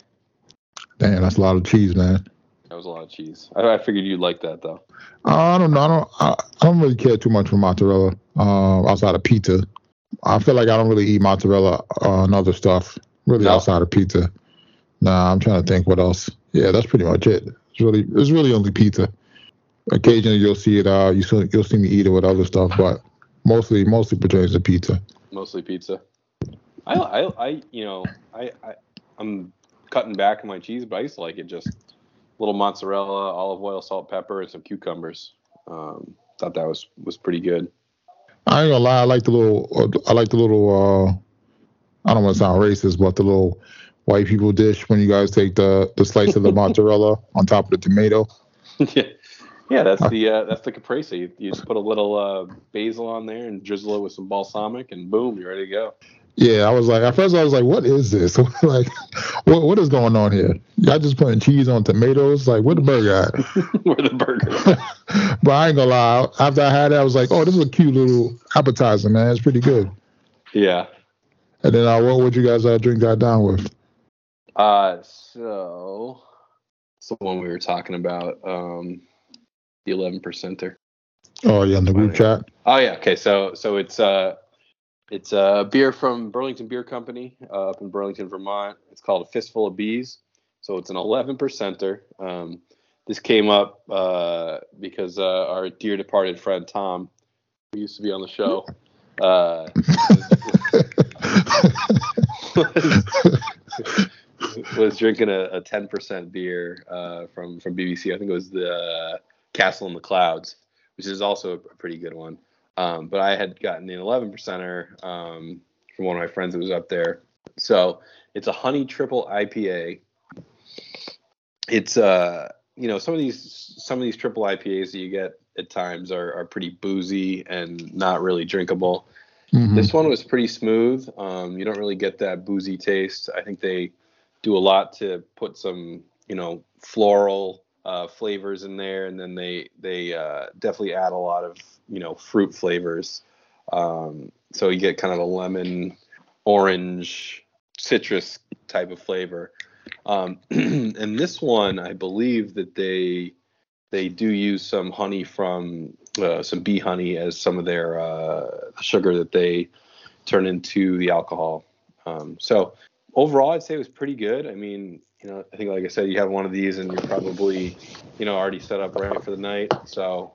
Damn, that's a lot of cheese, man. That was a lot of cheese. I, I figured you'd like that though. Uh, I don't know. I don't. I, I don't really care too much for mozzarella uh, outside of pizza. I feel like I don't really eat mozzarella uh, and other stuff really No? outside of pizza. Nah, I'm trying to think what else. Yeah, that's pretty much it. It's really it's really only pizza. Occasionally you'll see it. Uh, you see, you'll see me eat it with other stuff, but mostly mostly pertains to pizza. Mostly pizza. I, I, I you know, I, I, I'm cutting back on my cheese, but I used to like it just little mozzarella, olive oil, salt, pepper, and some cucumbers. Um, thought that was was pretty good. I ain't gonna lie. I like the little. I like the little. Uh, I don't want to sound racist, but the little white people dish when you guys take the the slice of the *laughs* mozzarella on top of the tomato. yeah, yeah, that's the uh, that's the caprese. You, you just put a little uh, basil on there and drizzle it with some balsamic, and boom, you're ready to go. Yeah, I was like, at first I was like, what is this? *laughs* like, what what is going on here? Y'all just putting cheese on tomatoes? Like, where the burger at? *laughs* *laughs* where the burger? but I ain't gonna lie. After I had it, I was like, oh, this is a cute little appetizer, man. It's pretty good. Yeah. And then uh, what would you guys uh, drink that down with? Uh, so it's the one we were talking about, um, the eleven percenter. Oh yeah, in the group chat. Oh yeah. Okay. So so it's uh it's a beer from Burlington Beer Company uh, up in Burlington, Vermont. It's called a Fistful of Bees. So it's an 11 percenter. Um, this came up uh, because uh, our dear departed friend Tom, who used to be on the show, uh, *laughs* was, *laughs* was, drinking a, a 10% beer uh, from from BBC. I think it was the Castle in the Clouds, which is also a pretty good one. Um, but I had gotten an 11 percenter um, from one of my friends that was up there. So it's a honey triple IPA. It's uh you know some of these some of these triple IPAs that you get at times are are pretty boozy and not really drinkable. Mm-hmm. This one was pretty smooth. Um, you don't really get that boozy taste. I think they do a lot to put some you know floral uh, flavors in there, and then they they uh, definitely add a lot of you know fruit flavors. Um, so you get kind of a lemon, orange, citrus type of flavor. Um, *clears throat* and this one, I believe that they they do use some honey from uh, some bee honey as some of their uh, sugar that they turn into the alcohol. Um, so overall, I'd say it was pretty good. I mean, you know, I think like I said, you have one of these and you're probably, you know, already set up right for the night. So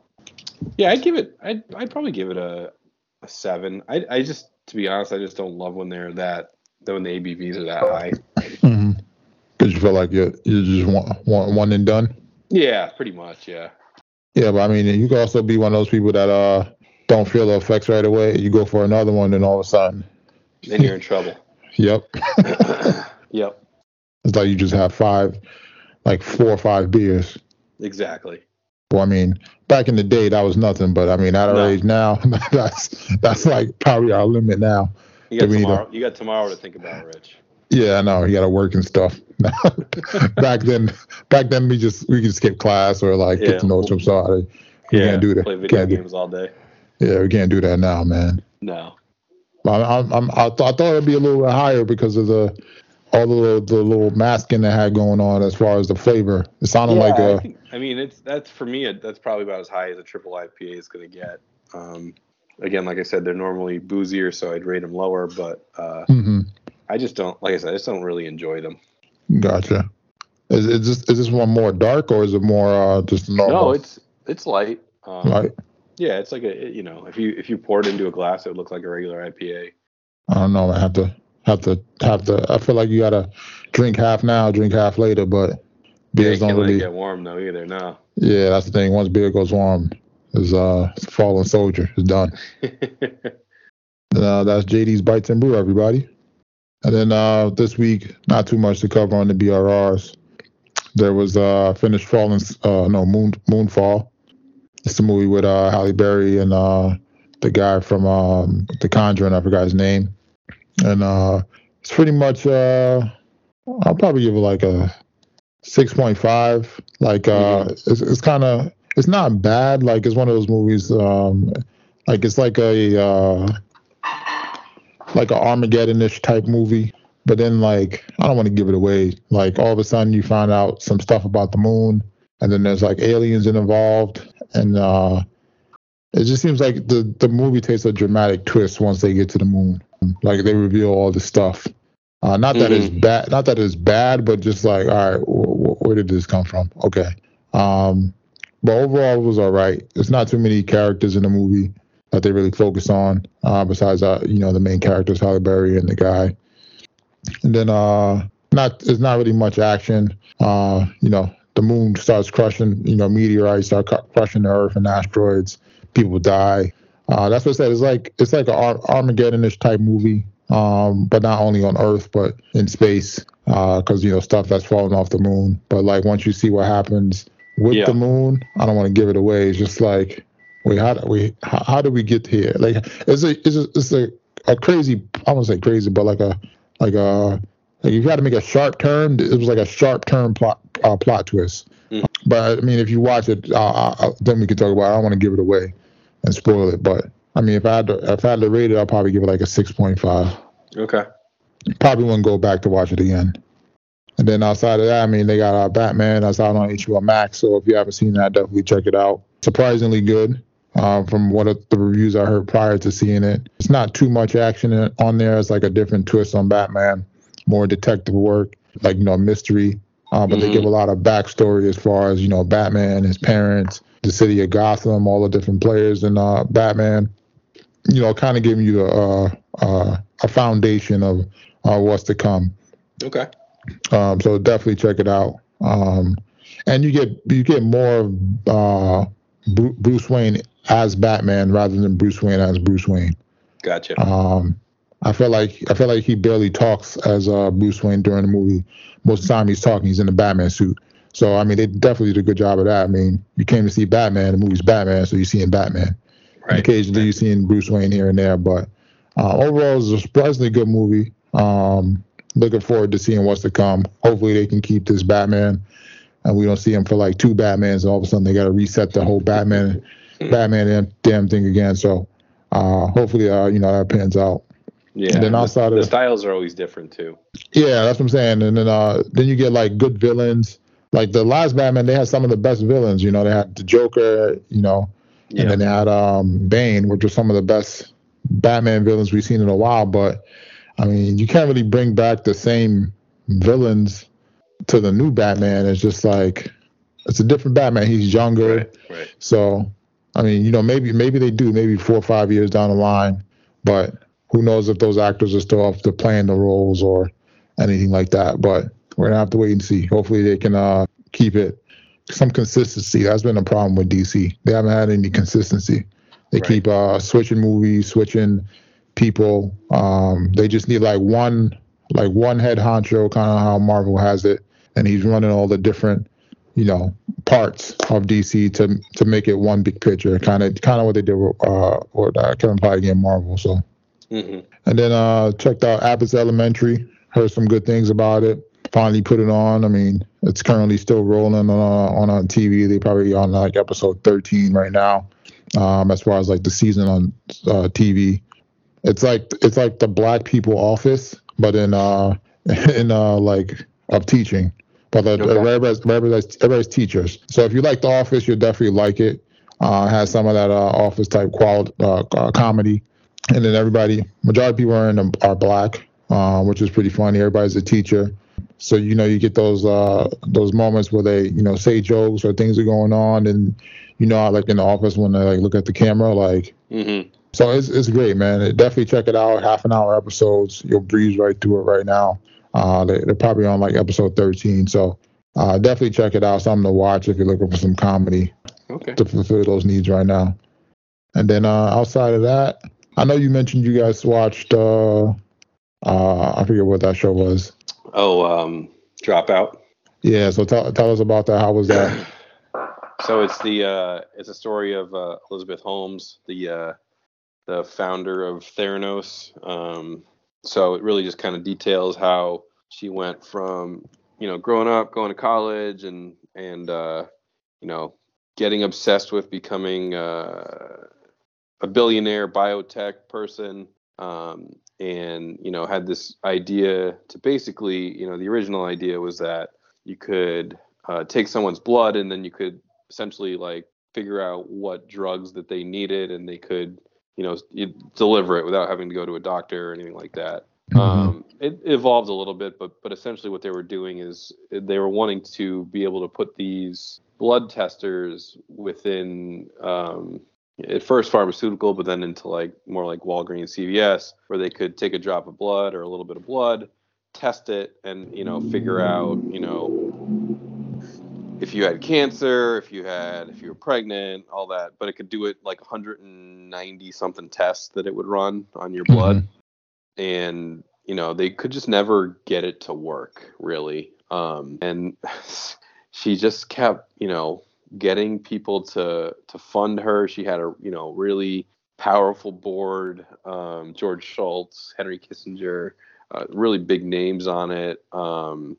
yeah, I'd give it. I'd I'd probably give it a a seven. I I just to be honest, I just don't love when they're that when the ABVs are that high. Mm-hmm. Cause you feel like you you just want, want one and done. Yeah, pretty much. Yeah. Yeah, but I mean, you can also be one of those people that uh don't feel the effects right away. You go for another one, and all of a sudden, then you're in trouble. *laughs* yep. *coughs* yep. It's like you just have five, like four or five beers. Exactly. Well, I mean, back in the day, that was nothing. But I mean, at our no. age now, *laughs* that's that's like probably our limit now. You got tomorrow. To, you got tomorrow to think about, Rich. Yeah, I know. You got to work and stuff. *laughs* back then, back then we just we could skip class or like yeah. get to know somebody. We yeah, can't do that. Play video can't games do, all day. Yeah, we can't do that now, man. No. I'm, I, th- I thought it'd be a little bit higher because of the all the little, the little masking they had going on as far as the flavor. It sounded yeah, like a. I, think, I, mean, it's that's for me. That's probably about as high as a triple IPA is going to get. Um, again, like I said, they're normally boozier, so I'd rate them lower. But uh, mm-hmm. I just don't, like I said, I just don't really enjoy them. Gotcha. Is, is this is this one more dark or is it more uh, just normal? No, it's it's light. Um, light. Yeah, it's like a you know if you if you pour it into a glass, it would look like a regular IPA. I don't know. I have to have to have to. I feel like you gotta drink half now, drink half later. But beers don't really get warm though either. No. Yeah, that's the thing. Once beer goes warm, is uh fallen soldier is done. *laughs* uh, that's JD's Bites and Brew, everybody. And then uh, this week, not too much to cover on the BRRs. There was uh, finished falling, uh, no moon moonfall. It's a movie with uh, Halle Berry and uh, the guy from um, The Conjuring. I forgot his name and uh, it's pretty much uh, I'll probably give it like a six point five. Like uh, it's, it's kind of it's not bad. Like it's one of those movies. Um, like it's like a uh, like a Armageddon-ish type movie. But then like I don't want to give it away. Like all of a sudden you find out some stuff about the moon, and then there's like aliens involved, and uh, it just seems like the the movie takes a dramatic twist once they get to the moon. Like they reveal all this stuff. Uh, not that mm-hmm. it's bad, not that it's bad, but just like, all right, wh- where did this come from? Okay. Um, but overall, it was all right. There's not too many characters in the movie that they really focus on, uh, besides uh, you know the main characters, Halle Berry and the guy. And then uh, not there's not really much action. Uh, you know, the moon starts crushing, you know, meteorites start crushing the Earth and asteroids. People die. Uh, that's what I said. It's like it's like an Ar- Armageddon-ish type movie, um, but not only on Earth but in space, because uh, you know stuff that's falling off the moon. But like once you see what happens with yeah. the moon, I don't want to give it away. It's just like, wait, how do we how, how do we get here? Like, it's a it's a, it's a a crazy. I won't say crazy, but like a like a like you got to make a sharp turn. It was like a sharp turn plot uh, plot twist. Mm. But I mean, if you watch it, uh, uh then we can talk about. it. I don't want to give it away and spoil it, but I mean, if I had to, if I had to rate it, I'll probably give it like a six point five. Okay. Probably wouldn't go back to watch it again. And then outside of that, I mean, they got uh, Batman that's out on HBO Max. So if you haven't seen that, definitely check it out. Surprisingly good uh, from what the reviews I heard prior to seeing it. It's not too much action on there. It's like a different twist on Batman, more detective work, like you know mystery. Uh, but mm-hmm. they give a lot of backstory as far as you know Batman, his parents, the city of Gotham, all the different players in uh, Batman. You know, kind of giving you a, a, a foundation of uh, what's to come. Okay. Um, so definitely check it out. Um, and you get you get more of uh, Bruce Wayne as Batman rather than Bruce Wayne as Bruce Wayne. Gotcha. Um, I feel like I feel like he barely talks as uh, Bruce Wayne during the movie. Most of the time he's talking, he's in the Batman suit. So I mean, they definitely did a good job of that. I mean, you came to see Batman, the movie's Batman, so you're seeing Batman. Right. Occasionally you're seeing Bruce Wayne here and there, but uh, overall, it's a surprisingly good movie. Um, looking forward to seeing what's to come. Hopefully, they can keep this Batman, and we don't see him for like two Batmans, and all of a sudden they got to reset the whole Batman, *laughs* Batman damn thing again. So, uh, hopefully, uh, you know that pans out. Yeah. And then outside the, of the styles are always different too. Yeah, that's what I'm saying. And then uh, then you get like good villains. Like the last Batman, they had some of the best villains. You know, they had the Joker. You know, and yeah. then they had um, Bane, which are some of the best Batman villains we've seen in a while. But I mean, you can't really bring back the same villains to the new Batman. It's just like it's a different Batman. He's younger. Right, right. So, I mean, you know, maybe maybe they do, maybe four or five years down the line, but who knows if those actors are still up to playing the roles or anything like that. But we're gonna have to wait and see. Hopefully, they can uh, keep it some consistency. That's been a problem with DC. They haven't had any consistency. They right. keep uh, switching movies, switching people. Um, they just need like one like one head honcho, kind of how Marvel has it, and he's running all the different you know parts of DC to to make it one big picture. Kind of kind of what they did with uh with uh, Kevin Feige and Marvel. So. Mm-hmm. And then uh checked out Abbott's Elementary. Heard some good things about it. Finally put it on. I mean, it's currently still rolling on on on TV. They probably on like episode 13 right now. Um, as far as like the season on uh, TV. It's like it's like the black people office, but in uh *laughs* in uh like of teaching. But the, okay. everybody's, everybody's, everybody's teachers. So if you like The Office, you'll definitely like it. Uh, has some of that uh, Office type quality uh, uh, comedy, and then everybody, majority of people are in are black, uh, which is pretty funny. Everybody's a teacher, so you know you get those uh, those moments where they you know say jokes or things are going on, and you know I like in the office when they like look at the camera like. Mm-hmm so it's it's great, man. Definitely check it out. Half an hour episodes. You'll breeze right through it right now. Uh, they, are probably on like episode 13. So uh, definitely check it out. Something to watch if you're looking for some comedy okay. to fulfill those needs right now. And then uh, outside of that, I know you mentioned you guys watched. Uh, uh, I forget what that show was. Oh, um, Dropout. Yeah. So tell tell us about that. How was that? *clears throat* so it's the uh, it's a story of uh, Elizabeth Holmes, the uh, the founder of Theranos. Um, so it really just kind of details how she went from you know growing up, going to college, and and uh, you know getting obsessed with becoming uh, a billionaire biotech person. Um, and you know had this idea to basically you know the original idea was that you could uh, take someone's blood and then you could essentially like figure out what drugs that they needed and they could you know you deliver it without having to go to a doctor or anything like that. Mm-hmm. Um, it evolved a little bit, but but essentially what they were doing is they were wanting to be able to put these blood testers within um, at first pharmaceutical, but then into like more like Walgreens, CVS, where they could take a drop of blood or a little bit of blood, test it, and you know figure out you know if you had cancer, if you had, if you were pregnant, all that. But it could do it like 190 something tests that it would run on your blood, mm-hmm. and you know they could just never get it to work really. Um, and *sighs* she just kept, you know, getting people to to fund her. She had a, you know, really powerful board. Um, George Shultz, Henry Kissinger, uh, really big names on it. Um,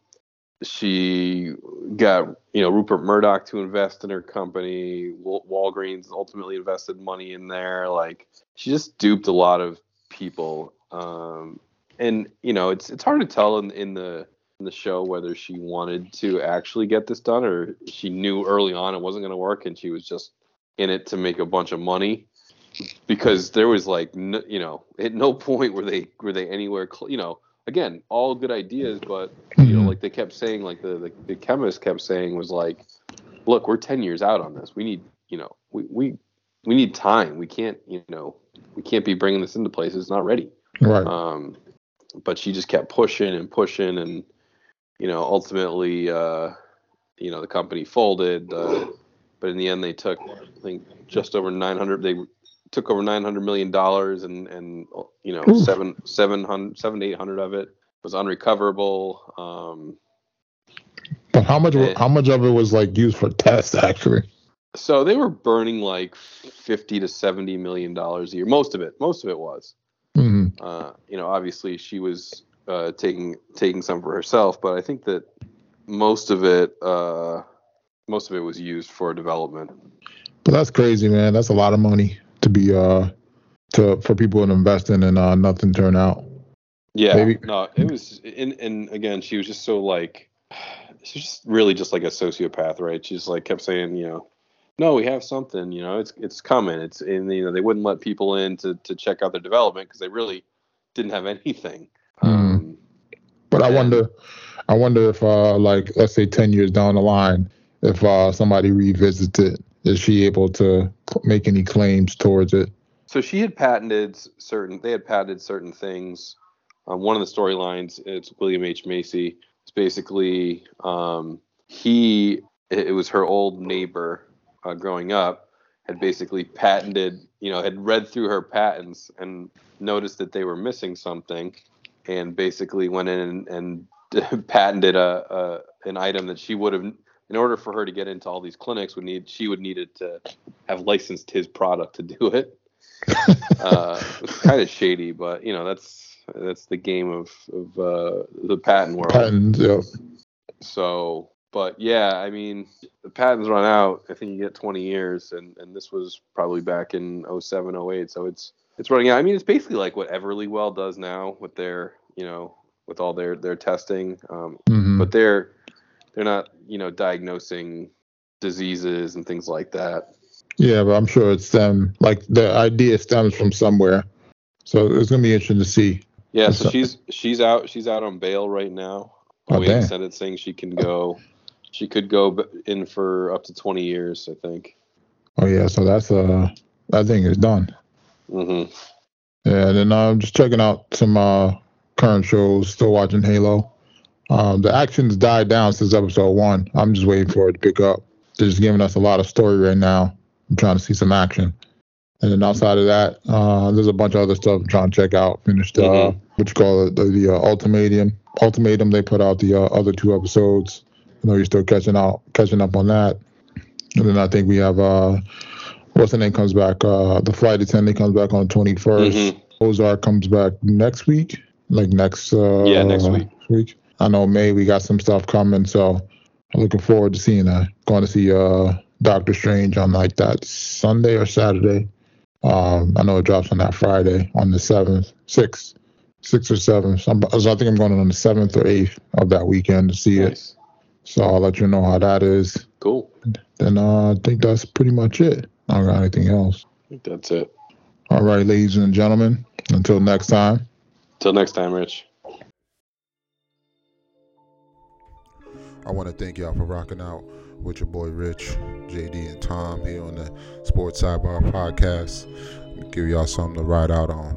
she got you know Rupert Murdoch to invest in her company. Walgreens ultimately invested money in there. Like she just duped a lot of people. Um, and you know it's it's hard to tell in in the in the show whether she wanted to actually get this done or she knew early on it wasn't going to work and she was just in it to make a bunch of money. Because there was like no, you know at no point were they were they anywhere cl- you know again all good ideas but you know mm-hmm. like they kept saying like the, the the chemist kept saying was like look we're 10 years out on this. We need you know we we we need time. We can't you know we can't be bringing this into place. It's not ready. Right. Um but she just kept pushing and pushing and you know ultimately uh you know the company folded uh, but in the end they took i think just over 900 they took over 900 million dollars and and you know Ooh. seven seven hundred seven eight hundred of it was unrecoverable um but how much and, how much of it was like used for tests actually so they were burning like 50 to 70 million dollars a year most of it most of it was mm-hmm. uh, you know obviously she was uh, taking taking some for herself but i think that most of it uh, most of it was used for development but that's crazy man that's a lot of money to be uh to for people to invest in and uh, nothing turn out yeah Maybe. no it was and, and again she was just so like *sighs* she's just really just like a sociopath right she's like kept saying you know no, we have something, you know, it's it's coming. It's and you know they wouldn't let people in to to check out their development because they really didn't have *laughs* anything. I wonder, I wonder if uh like let's say ten years down the line, if uh somebody revisits it, is she able to make any claims towards it? So she had patented certain. They had patented certain things. Um, one of the storylines, it's William H Macy. It's basically um, he. It was her old neighbor uh, growing up had basically patented, you know, had read through her patents and noticed that they were missing something, and basically went in and, and *laughs* patented a, a, an item that she would have, in order for her to get into all these clinics, would need she would needed to have licensed his product to do it. *laughs* uh, it's kind of shady, but you know that's that's the game of of uh, the patent world. Patents, yeah. So but yeah, I mean, the patents run out. I think you get 20 years, and and this was probably back in 07, 08. So it's it's running out. I mean, it's basically like what Everlywell does now with their, you know, with all their their testing. Um, mm-hmm. But they're they're not, you know, diagnosing diseases and things like that. Yeah, but I'm sure it's them. Like the idea stems from somewhere, so it's gonna be interesting to see. Yeah, so she's she's out she's out on bail right now. Oh, waiting sentencing. She can go she could go in for up to 20 years, I think. Oh yeah, so that's uh that thing is done. Mhm. Yeah, and then I'm uh, just checking out some uh current shows. Still watching Halo. Um, the action's died down since episode one. I'm just waiting for it to pick up. They're just giving us a lot of story right now. I'm trying to see some action. And then outside of that, uh, there's a bunch of other stuff I'm trying to check out. Finished uh, mm-hmm. what you call it, the, the uh, ultimatum. Ultimatum. They put out the uh, other two episodes. I know you're still catching out, catching up on that. And then I think we have uh, what's the name comes back? Uh, the flight attendant comes back on 21st. Mm-hmm. Ozark comes back next week, like next. Uh, yeah, next week. week. I know May we got some stuff coming, so I'm looking forward to seeing that. Going to see uh, Doctor Strange on like that Sunday or Saturday. Um, I know it drops on that Friday on the seventh, sixth, sixth or seventh. So, so, I think I'm going on the seventh or eighth of that weekend to see nice. it. So I'll let you know how that is. Cool. Then uh, I think that's pretty much it. I don't got anything else. I think that's it. All right, ladies and gentlemen. Until next time. Until next time, Rich. I want to thank y'all for rocking out with your boy Rich, JD, and Tom here on the Sports Sidebar Podcast. Give y'all something to ride out on.